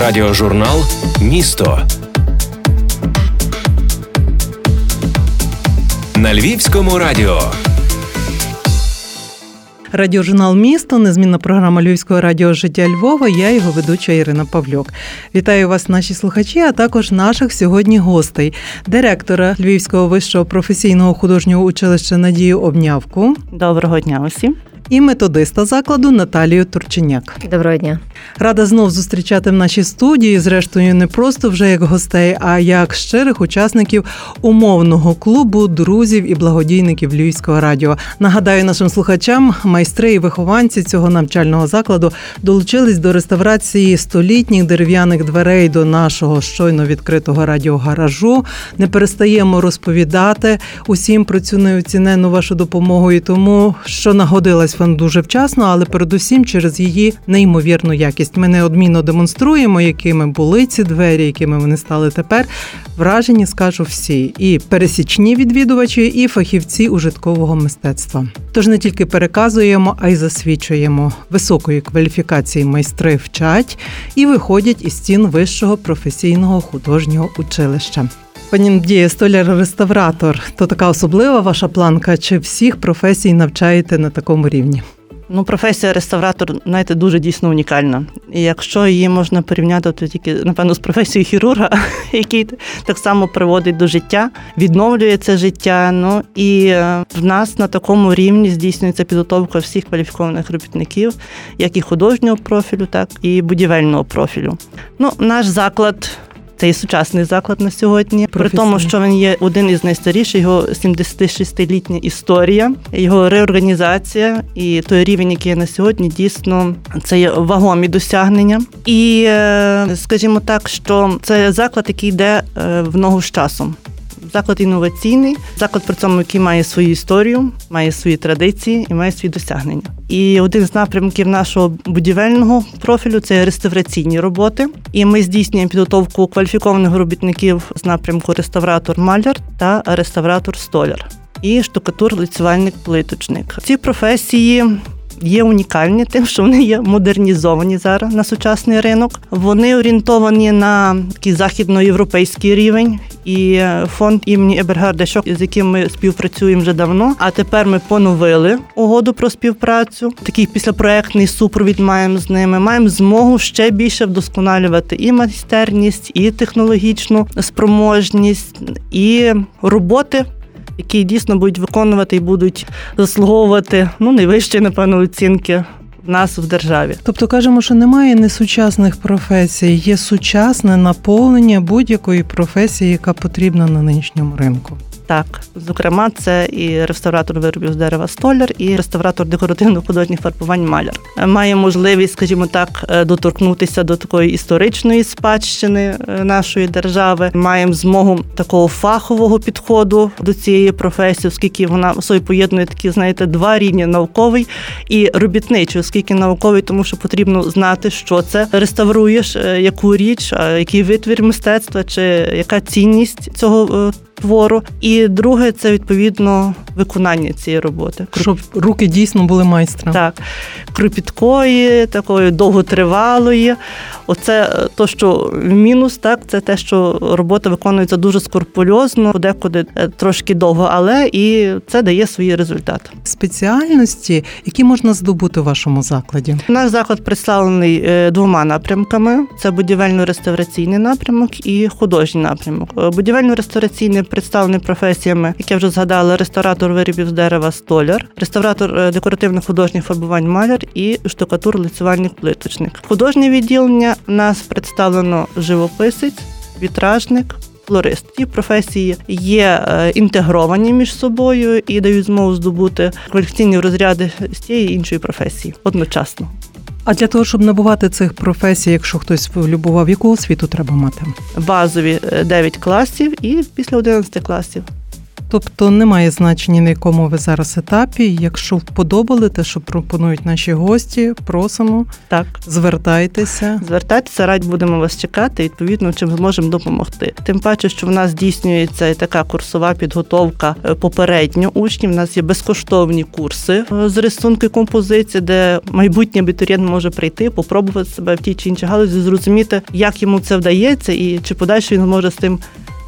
Радіожурнал Місто на Львівському радіо. Радіожурнал Місто, незмінна програма Львівського радіо Життя Львова. Я його ведуча Ірина Павлюк. Вітаю вас, наші слухачі, а також наших сьогодні гостей, директора Львівського вищого професійного художнього училища Надію Обнявку. Доброго дня усім і методиста закладу Наталію Турченяк. Доброго дня. Рада знов зустрічати в нашій студії. Зрештою, не просто вже як гостей, а як щирих учасників умовного клубу друзів і благодійників Львівського радіо. Нагадаю нашим слухачам, майстри і вихованці цього навчального закладу долучились до реставрації столітніх дерев'яних дверей до нашого щойно відкритого радіогаражу. Не перестаємо розповідати усім про цю неоцінену вашу допомогу і тому, що нагодилась З'явилась дуже вчасно, але передусім через її неймовірну якість. Ми неодмінно демонструємо, якими були ці двері, якими вони стали тепер. Вражені скажу всі, і пересічні відвідувачі, і фахівці ужиткового мистецтва. Тож не тільки переказуємо, а й засвідчуємо високої кваліфікації майстри вчать і виходять із стін вищого професійного художнього училища. Пані Надія, столяр-реставратор, то така особлива ваша планка? Чи всіх професій навчаєте на такому рівні? Ну, професія реставратор, знаєте, дуже дійсно унікальна. І якщо її можна порівняти, то тільки напевно з професією хірурга, який так само приводить до життя, відновлює це життя. Ну і е, в нас на такому рівні здійснюється підготовка всіх кваліфікованих робітників, як і художнього профілю, так і будівельного профілю. Ну, наш заклад це і сучасний заклад на сьогодні. При тому, що він є один із найстаріших, його 76-літня історія, його реорганізація і той рівень, який є на сьогодні, дійсно це є вагомі досягнення. І е, скажімо так, що це заклад, який йде е, в ногу з часом. Заклад інноваційний, заклад при цьому, який має свою історію, має свої традиції і має свої досягнення. І один з напрямків нашого будівельного профілю це реставраційні роботи. І ми здійснюємо підготовку кваліфікованих робітників з напрямку реставратор-маляр та реставратор-столяр. І штукатур-лицювальник-плиточник. Ці професії є унікальні, тим, що вони є модернізовані зараз на сучасний ринок. Вони орієнтовані на такий західноєвропейський рівень. І фонд імені Ебергарда Шок, з яким ми співпрацюємо вже давно. А тепер ми поновили угоду про співпрацю. Такий післяпроектний супровід маємо з ними. Маємо змогу ще більше вдосконалювати і майстерність, і технологічну спроможність, і роботи які дійсно будуть виконувати і будуть заслуговувати ну найвищі, напевно, оцінки нас в державі. Тобто кажемо, що немає несучасних професій, є сучасне наповнення будь-якої професії, яка потрібна на нинішньому ринку. Так, зокрема, це і реставратор виробів з дерева столяр, і реставратор декоративно-художніх фарбувань маляр. Має можливість, скажімо так, е, доторкнутися до такої історичної спадщини е, нашої держави. Маємо змогу такого фахового підходу до цієї професії, оскільки вона в собі поєднує такі, знаєте, два рівні науковий і робітничий, оскільки науковий, тому що потрібно знати, що це реставруєш, е, яку річ, який витвір мистецтва, чи яка цінність цього твору. І друге це відповідно виконання цієї роботи. Щоб руки дійсно були майстрами. Так, кропіткої, такої довготривалої. Оце е, то, що мінус, так, це те, що робота виконується дуже скорпульозно, подекуди е, трошки довго, але і це дає свої результати. Спеціальності, які можна здобути в вашому закладі. Наш заклад представлений е, двома напрямками: це будівельно-реставраційний напрямок і художній напрямок. Будівельно-реставраційний представлений професіями, як я вже згадала, реставратор виробів з дерева, столяр, реставратор декоративних художніх фарбувань маляр і штукатур лицювальник плиточник. Художнє відділення в нас представлено живописець, вітражник. Флорист ті професії є е, інтегровані між собою і дають змогу здобути кваліфікаційні розряди з тієї іншої професії одночасно. А для того, щоб набувати цих професій, якщо хтось любував, яку освіту треба мати? Базові 9 е, класів і після 11 класів. Тобто немає значення на якому ви зараз етапі. Якщо вподобали те, що пропонують наші гості, просимо Так, звертайтеся. звертайтеся, радь будемо вас чекати. Відповідно, чим зможемо допомогти. Тим паче, що в нас здійснюється і така курсова підготовка е, попередньо учнів. У нас є безкоштовні курси е, з рисунку і композиції, де майбутній абітурієнт може прийти, попробувати себе в тій чи іншій галузі, зрозуміти, як йому це вдається, і чи подальше він може з тим.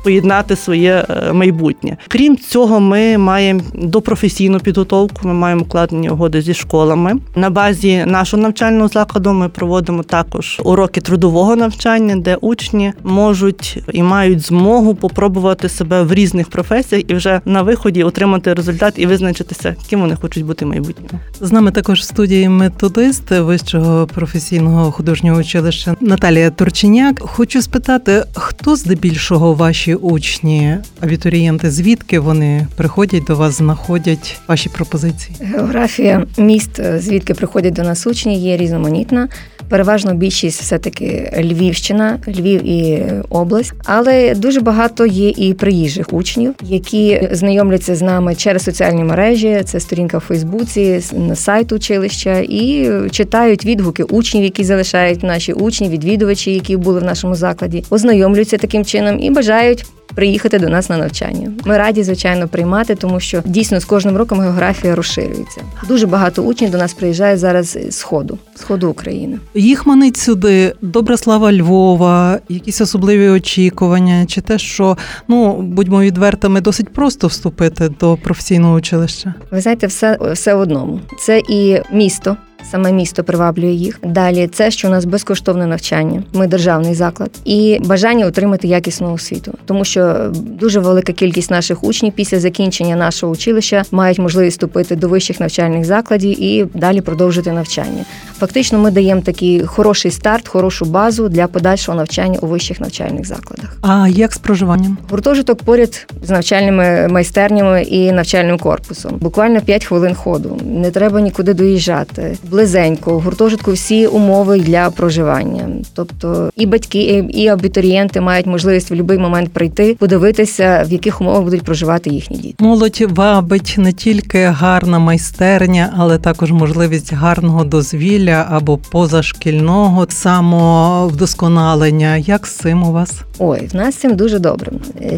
Поєднати своє е, майбутнє. Крім цього, ми маємо допрофесійну підготовку. Ми маємо укладені угоди зі школами. На базі нашого навчального закладу ми проводимо також уроки трудового навчання, де учні можуть і мають змогу попробувати себе в різних професіях і вже на виході отримати результат і визначитися, ким вони хочуть бути в майбутньому. З нами також в студії методист Вищого професійного художнього училища Наталія Турченяк. Хочу спитати, хто здебільшого ваші учні, абітурієнти, звідки вони приходять до вас, знаходять ваші пропозиції? Географія міст, е, звідки приходять до нас учні, є різноманітна. Переважно більшість все-таки Львівщина, Львів і область, але дуже багато є і приїжджих учнів, які знайомляться з нами через соціальні мережі. Це сторінка в Фейсбуці, на сайт училища, і читають відгуки учнів, які залишають наші учні, відвідувачі, які були в нашому закладі, ознайомлюються таким чином і бажають. Приїхати до нас на навчання. Ми раді, звичайно, приймати, тому що дійсно з кожним роком географія розширюється. Дуже багато учнів до нас приїжджає зараз з сходу, з сходу України. Їх манить сюди добра слава Львова, якісь особливі очікування, чи те, що ну будьмо відвертими, досить просто вступити до професійного училища. Ви знаєте, все, все в одному. Це і місто. Саме місто приваблює їх. Далі це, що у нас безкоштовне навчання. Ми державний заклад, і бажання отримати якісну освіту, тому що дуже велика кількість наших учнів після закінчення нашого училища мають можливість вступити до вищих навчальних закладів і далі продовжити навчання. Фактично, ми даємо такий хороший старт, хорошу базу для подальшого навчання у вищих навчальних закладах. А як з проживанням? Гуртожиток поряд з навчальними майстернями і навчальним корпусом. Буквально 5 хвилин ходу. Не треба нікуди доїжджати. Близенько, в гуртожитку всі умови для проживання. Тобто і батьки, і абітурієнти мають можливість в будь-який момент прийти, подивитися, в яких умовах будуть проживати їхні діти. Молодь вабить не тільки гарна майстерня, але також можливість гарного дозвілля або позашкільного самовдосконалення. Як з цим у вас? Ой, в нас з цим дуже добре.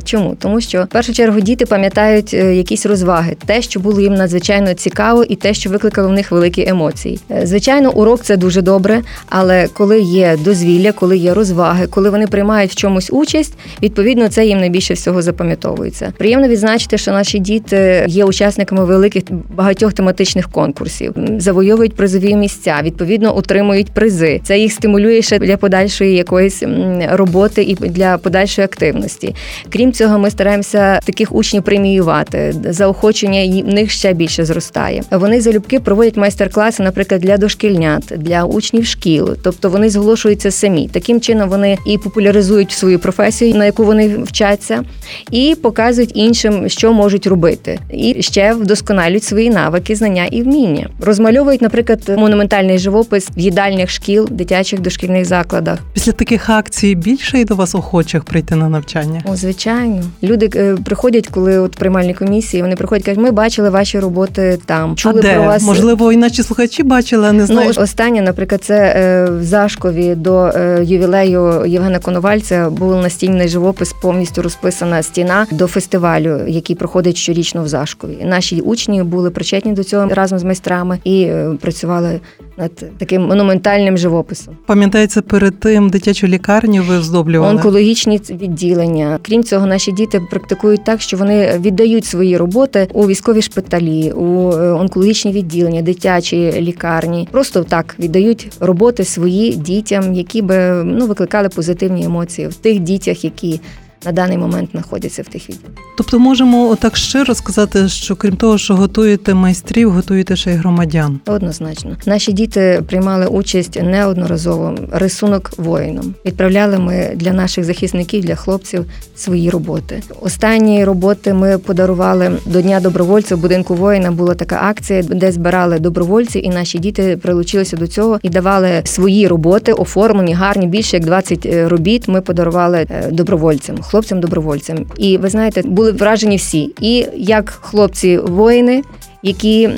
Чому? Тому що в першу чергу діти пам'ятають е, якісь розваги, те, що було їм надзвичайно цікаво, і те, що викликало в них великі емоції. Е, Звичайно, урок це дуже добре, але коли є дозвілля, коли є розваги, коли вони приймають в чомусь участь, відповідно це їм найбільше всього запам'ятовується. Приємно відзначити, що наші діти є учасниками великих багатьох тематичних конкурсів, завойовують призові місця, відповідно отримують призи. Це їх стимулює ще для подальшої якоїсь роботи і для подальшої активності. Крім цього, ми стараємося таких учнів преміювати. Заохочення в них ще більше зростає. Вони залюбки проводять майстер-класи, наприклад, для дошкільнят, для учнів шкіл. Тобто вони зголошуються самі. Таким чином вони і популяризують свою професію, на яку вони вчаться, і показують іншим, що можуть робити, і ще вдосконалюють свої навики, знання і вміння. Розмальовують, наприклад, монументальний живопис в їдальнях шкіл, дитячих дошкільних закладах. Після таких акцій більше й до вас охочих прийти на навчання? О, звичайно, люди е, приходять, коли от приймальні комісії, вони приходять, кажуть, ми бачили ваші роботи там. Чули а де? про вас Можливо, і наші слухачі бачили, а не Ну, знають. останнє, наприклад, це е, в Зашкові до е, ювілею Євгена Коновальця був настільний живопис, повністю розписана стіна до фестивалю, який проходить щорічно в Зашкові. Наші учні були причетні до цього разом з майстрами і е, працювали над таким монументальним живописом. Пам'ятається, перед тим дитячу лікарню ви оздоблювали. Онкологічні відділення. Крім цього, наші діти практикують так, що вони віддають свої роботи у військові шпиталі, у е, онкологічні відділення, дитячі лікарні. Просто так віддають роботи свої дітям, які би ну викликали позитивні емоції в тих дітях, які на даний момент знаходяться в тих відділах. Тобто можемо отак щиро сказати, що крім того, що готуєте майстрів, готуєте ще й громадян. Однозначно, наші діти приймали участь неодноразово. Рисунок воїном відправляли ми для наших захисників, для хлопців свої роботи. Останні роботи ми подарували до Дня добровольців. в Будинку воїна була така акція, де збирали добровольці, і наші діти прилучилися до цього і давали свої роботи, оформлені, гарні. Більше як 20 робіт. Ми подарували е, добровольцям, хлопцям-добровольцям. І ви знаєте, були вражені всі, і як хлопці воїни які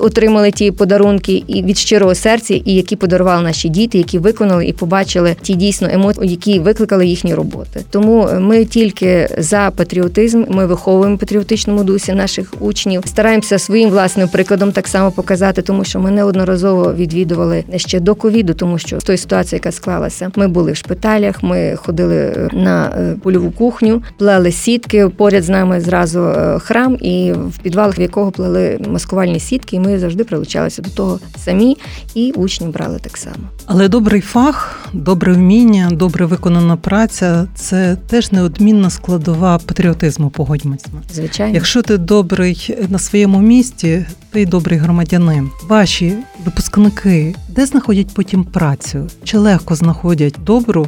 отримали ті подарунки і від щирого серця, і які подарували наші діти, які виконали і побачили ті дійсно емоції, які викликали їхні роботи. Тому ми тільки за патріотизм, ми виховуємо патріотичному дусі наших учнів, стараємося своїм власним прикладом так само показати, тому що ми неодноразово відвідували ще до ковіду, тому що з тої ситуації, яка склалася, ми були в шпиталях, ми ходили е, на е, польову кухню, плели сітки поряд з нами зразу е, храм, і в підвалах в якого плели маскувальні сітки, і ми завжди прилучалися до того самі, і учні брали так само. Але добрий фах, добре вміння, добре виконана праця це теж неодмінна складова патріотизму. Погодьмося. Звичайно, якщо ти добрий на своєму місці, ти добрий громадянин. Ваші випускники де знаходять потім працю? Чи легко знаходять добру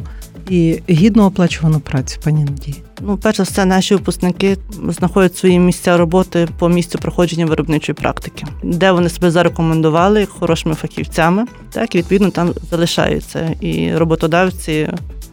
і гідно оплачувану працю, пані Надії? Ну, перш все, наші випускники знаходять свої місця роботи по місцю проходження виробничої практики, де вони себе зарекомендували хорошими фахівцями, так і відповідно там залишаються. І роботодавці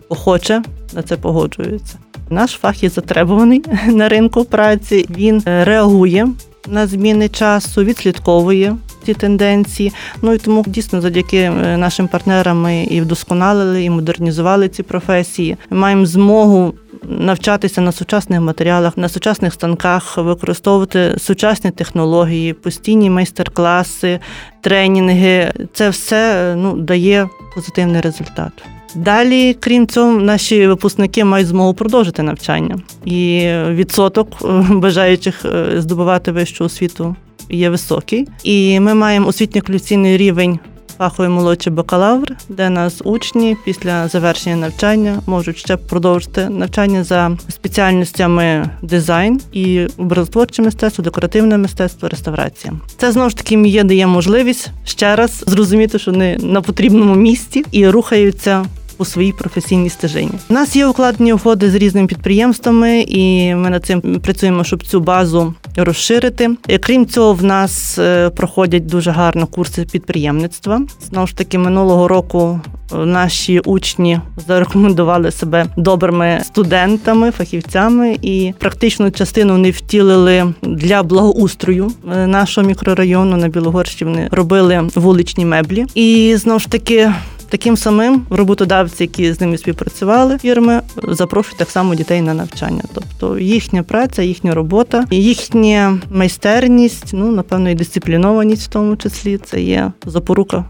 охоче на це погоджуються. Наш фах є затребуваний на ринку праці. Він е, реагує на зміни часу, відслідковує ці тенденції. Ну і тому дійсно завдяки е, нашим партнерам ми і вдосконалили, і модернізували ці професії. Ми маємо змогу. Навчатися на сучасних матеріалах, на сучасних станках, використовувати сучасні технології, постійні майстер-класи, тренінги. Це все е, ну, дає позитивний результат. Далі, крім цього, наші випускники мають змогу продовжити навчання, і відсоток е, бажаючих здобувати вищу освіту є високий. І ми маємо освітньо-кваліфікаційний рівень фаховий молодший бакалавр, де нас учні після завершення навчання можуть ще продовжити навчання за спеціальностями дизайн і образотворче мистецтво, декоративне мистецтво, реставрація. Це знову ж таки є дає можливість ще раз зрозуміти, що вони на потрібному місці і рухаються у своїй професійній стежині. У нас є укладені угоди з різними підприємствами, і ми над цим працюємо, щоб цю базу розширити. Крім цього, в нас е, проходять дуже гарно курси підприємництва. Знову ж таки, минулого року наші учні зарекомендували себе добрими студентами, фахівцями, і практичну частину вони втілили для благоустрою е, нашого мікрорайону на Білогорщині. Робили вуличні меблі, і знову ж таки. Таким самим роботодавці, які з ними співпрацювали, фірми запрошують так само дітей на навчання. Тобто їхня праця, їхня робота, їхня майстерність, ну напевно, і дисциплінованість в тому числі це є запорука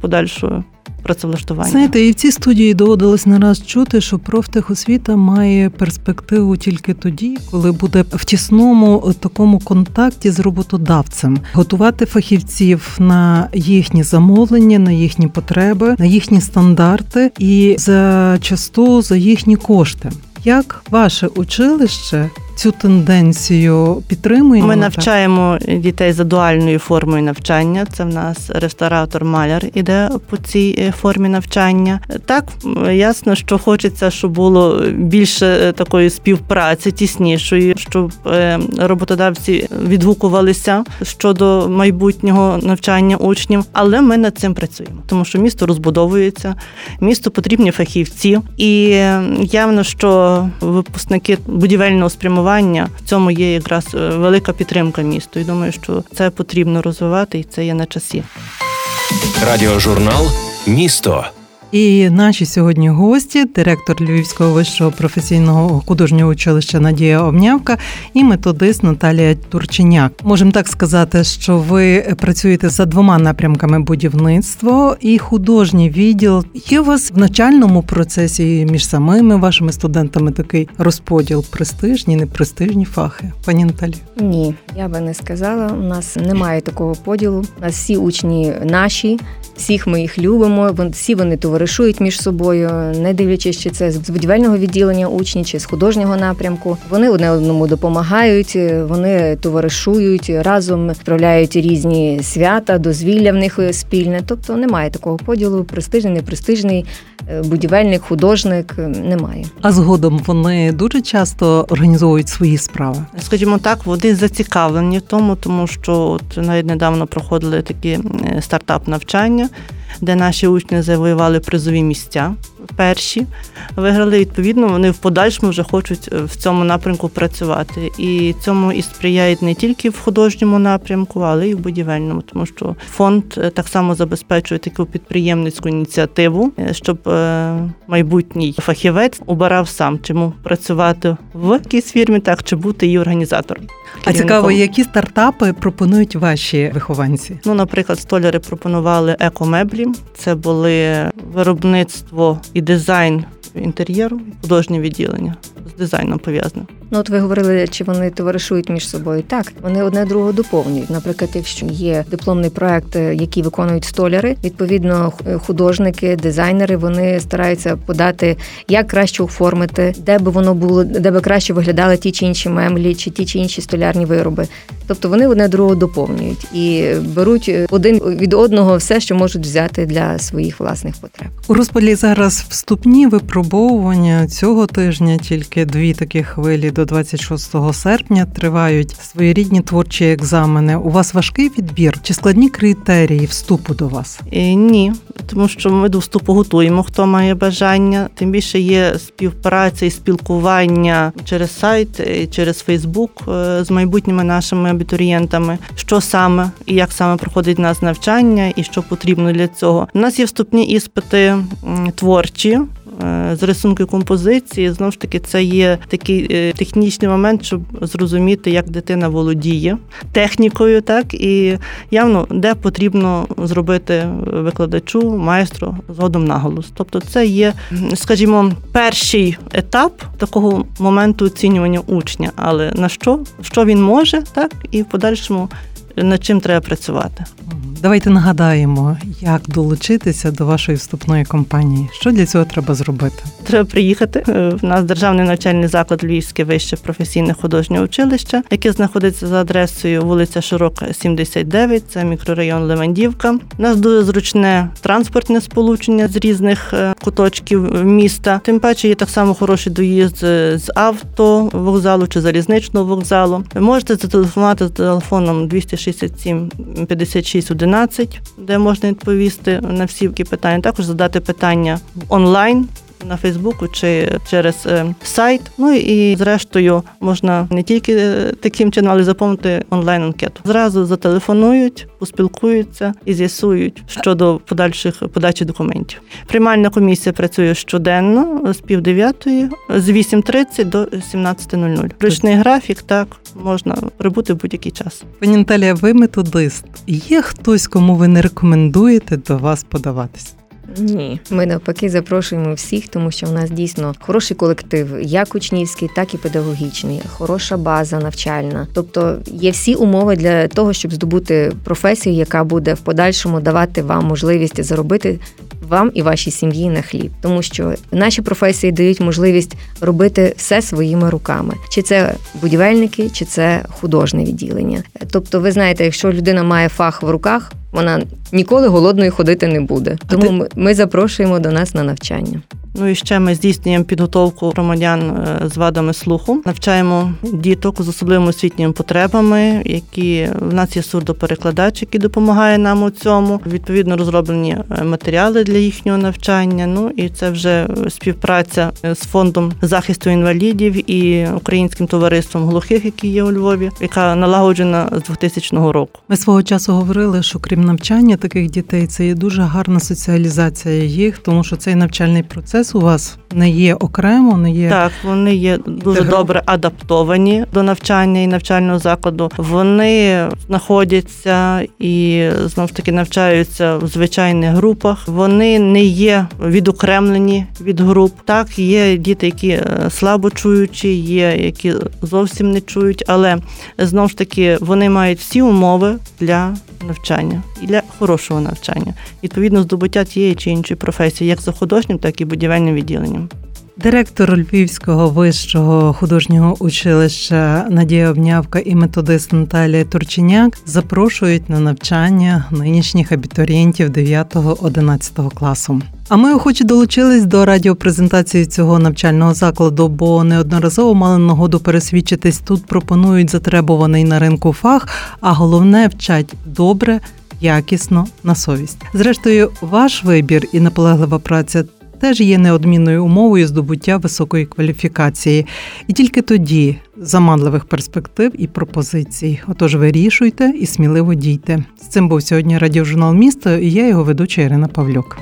подальшої працевлаштування. Знаєте, і в цій студії доводилось не раз чути, що профтехосвіта має перспективу тільки тоді, коли буде в тісному такому контакті з роботодавцем, готувати фахівців на їхні замовлення, на їхні потреби, на їхні стандарти і за часто за їхні кошти. Як ваше училище цю тенденцію підтримуємо. Ми навчаємо дітей за дуальною формою навчання. Це в нас ресторатор-маляр іде по цій е, формі навчання. Так ясно, що хочеться, щоб було більше е, такої співпраці, тіснішої, щоб е, роботодавці відгукувалися щодо майбутнього навчання учнів. Але ми над цим працюємо, тому що місто розбудовується, місту потрібні фахівці, і явно, що випускники будівельного спрямування спілкування. В цьому є якраз е, велика підтримка місту. І думаю, що це потрібно розвивати, і це є на часі. Радіожурнал Місто. І наші сьогодні гості, директор Львівського вищого професійного художнього училища Надія Овнявка і методист Наталія Турченяк. Можемо так сказати, що ви працюєте за двома напрямками будівництво і художній відділ. Є у вас в начальному процесі між самими вашими студентами такий розподіл престижні, непрестижні фахи. Пані Наталі? Ні, я би не сказала. У нас немає такого поділу. У нас всі учні наші, всіх ми їх любимо. всі вони товаришують між собою, не дивлячись, чи це з будівельного відділення учні, чи з художнього напрямку. Вони одне одному допомагають, вони товаришують разом, справляють різні свята, дозвілля в них спільне. Тобто немає такого поділу, престижний, непрестижний, е, будівельник, художник немає. А згодом вони дуже часто організовують свої справи. Скажімо так, вони зацікавлені в тому, тому що от навіть недавно проходили такі стартап навчання де наші учні завоювали призові місця перші виграли. Відповідно, вони в подальшому вже хочуть в цьому напрямку працювати. І цьому і сприяють не тільки в художньому напрямку, але й в будівельному, тому що фонд так само забезпечує таку підприємницьку ініціативу, щоб майбутній фахівець обирав сам, чому працювати в якійсь фірмі, так чи бути її організатором. А цікаво, які стартапи пропонують ваші вихованці? Ну, наприклад, столяри пропонували екомеблі. Це були виробництво і дизайн інтер'єру, художнє відділення з дизайном пов'язане. Ну, от ви говорили, чи вони товаришують між собою? Так, вони одне другого доповнюють. Наприклад, якщо є дипломний проект, який виконують столяри, відповідно, художники, дизайнери вони стараються подати, як краще оформити, де би воно було, де би краще виглядали ті чи інші мемлі, чи ті чи інші столярні вироби. Тобто вони одне другого доповнюють і беруть один від одного все, що можуть взяти для своїх власних потреб. У розпалі зараз вступні випробовування цього тижня. Тільки дві такі хвилі до 26 серпня тривають своєрідні творчі екзамени. У вас важкий відбір чи складні критерії вступу до вас? Е, ні, тому що ми до вступу готуємо, хто має бажання. Тим більше є співпраця і спілкування через сайт, е, через Фейсбук е, з майбутніми нашими абітурієнтами, що саме і як саме проходить нас навчання, і що потрібно для цього. У нас є вступні іспити творчі. Е, з рисунку композиції. Знову ж таки це є такий е, технічний момент, щоб зрозуміти, як дитина володіє технікою, так? І явно де потрібно зробити викладачу, майстру згодом наголос. Тобто, це є, скажімо, перший етап такого моменту оцінювання учня, але на що, що він може, так? І в подальшому над чим треба працювати. Давайте нагадаємо, як долучитися до вашої вступної кампанії. Що для цього треба зробити? Треба приїхати. Е, в нас державний навчальний заклад Львівське вище професійне художнє училище, яке знаходиться за адресою вулиця Широка, 79, це мікрорайон Левандівка. У нас дуже зручне транспортне сполучення з різних е, куточків міста. Тим паче є так само хороший доїзд з авто вокзалу чи залізничного вокзалу. Ви можете зателефонувати з телефоном 267 56 11 11, де можна відповісти на всі питання. Також задати питання онлайн. На Фейсбуку чи через е, сайт. Ну і зрештою можна не тільки е, таким чином, але заповнити онлайн анкету. Зразу зателефонують, поспілкуються і з'ясують щодо подальших подачі документів. Приймальна комісія працює щоденно з пів дев'ятої, з 8.30 до 17.00. Ручний графік так можна прибути в будь-який час. Пані Наталія, ви методист. Є хтось, кому ви не рекомендуєте до вас подаватись? Ні, ми навпаки запрошуємо всіх, тому що в нас дійсно хороший колектив, як учнівський, так і педагогічний, хороша база навчальна. Тобто є всі умови для того, щоб здобути професію, яка буде в подальшому давати вам можливість заробити вам і вашій сім'ї на хліб, тому що наші професії дають можливість робити все своїми руками, чи це будівельники, чи це художне відділення. Тобто, ви знаєте, якщо людина має фах в руках, вона ніколи голодною ходити не буде. Тому ти... ми запрошуємо до нас на навчання. Ну і ще ми здійснюємо підготовку громадян е, з вадами слуху, навчаємо діток з особливими освітніми потребами, які в нас є сурдоперекладач, який допомагає нам у цьому. Відповідно розроблені е, матеріали для їхнього навчання. Ну і це вже співпраця е, з фондом захисту інвалідів і українським товариством глухих, які є у Львові, яка налагоджена з 2000 року. Ми свого часу говорили, що крім навчання таких дітей, це є дуже гарна соціалізація їх, тому що цей навчальний процес процес у вас не є окремо, не є так. Вони є дуже добре адаптовані до навчання і навчального закладу. Вони знаходяться і знов таки навчаються в звичайних групах. Вони не є відокремлені від груп. Так, є діти, які е, слабо чуючі, є які зовсім не чують, але знов ж таки вони мають всі умови для навчання і для хорошого навчання. Відповідно, здобуття тієї чи іншої професії, як за художнім, так і будівельним відділенням. Директор Львівського вищого художнього училища Надія Обнявка і методист Наталія Турченяк запрошують на навчання нинішніх абітурієнтів 9-11 класу. А ми охоче долучились до радіопрезентації цього навчального закладу, бо неодноразово мали нагоду пересвідчитись. Тут пропонують затребуваний на ринку фах, а головне вчать добре, якісно на совість. Зрештою, ваш вибір і наполеглива праця теж є неодмінною умовою здобуття високої кваліфікації, і тільки тоді заманливих перспектив і пропозицій. Отож, вирішуйте і сміливо дійте. З цим був сьогодні радіожурнал місто і я його ведуча Ірина Павлюк.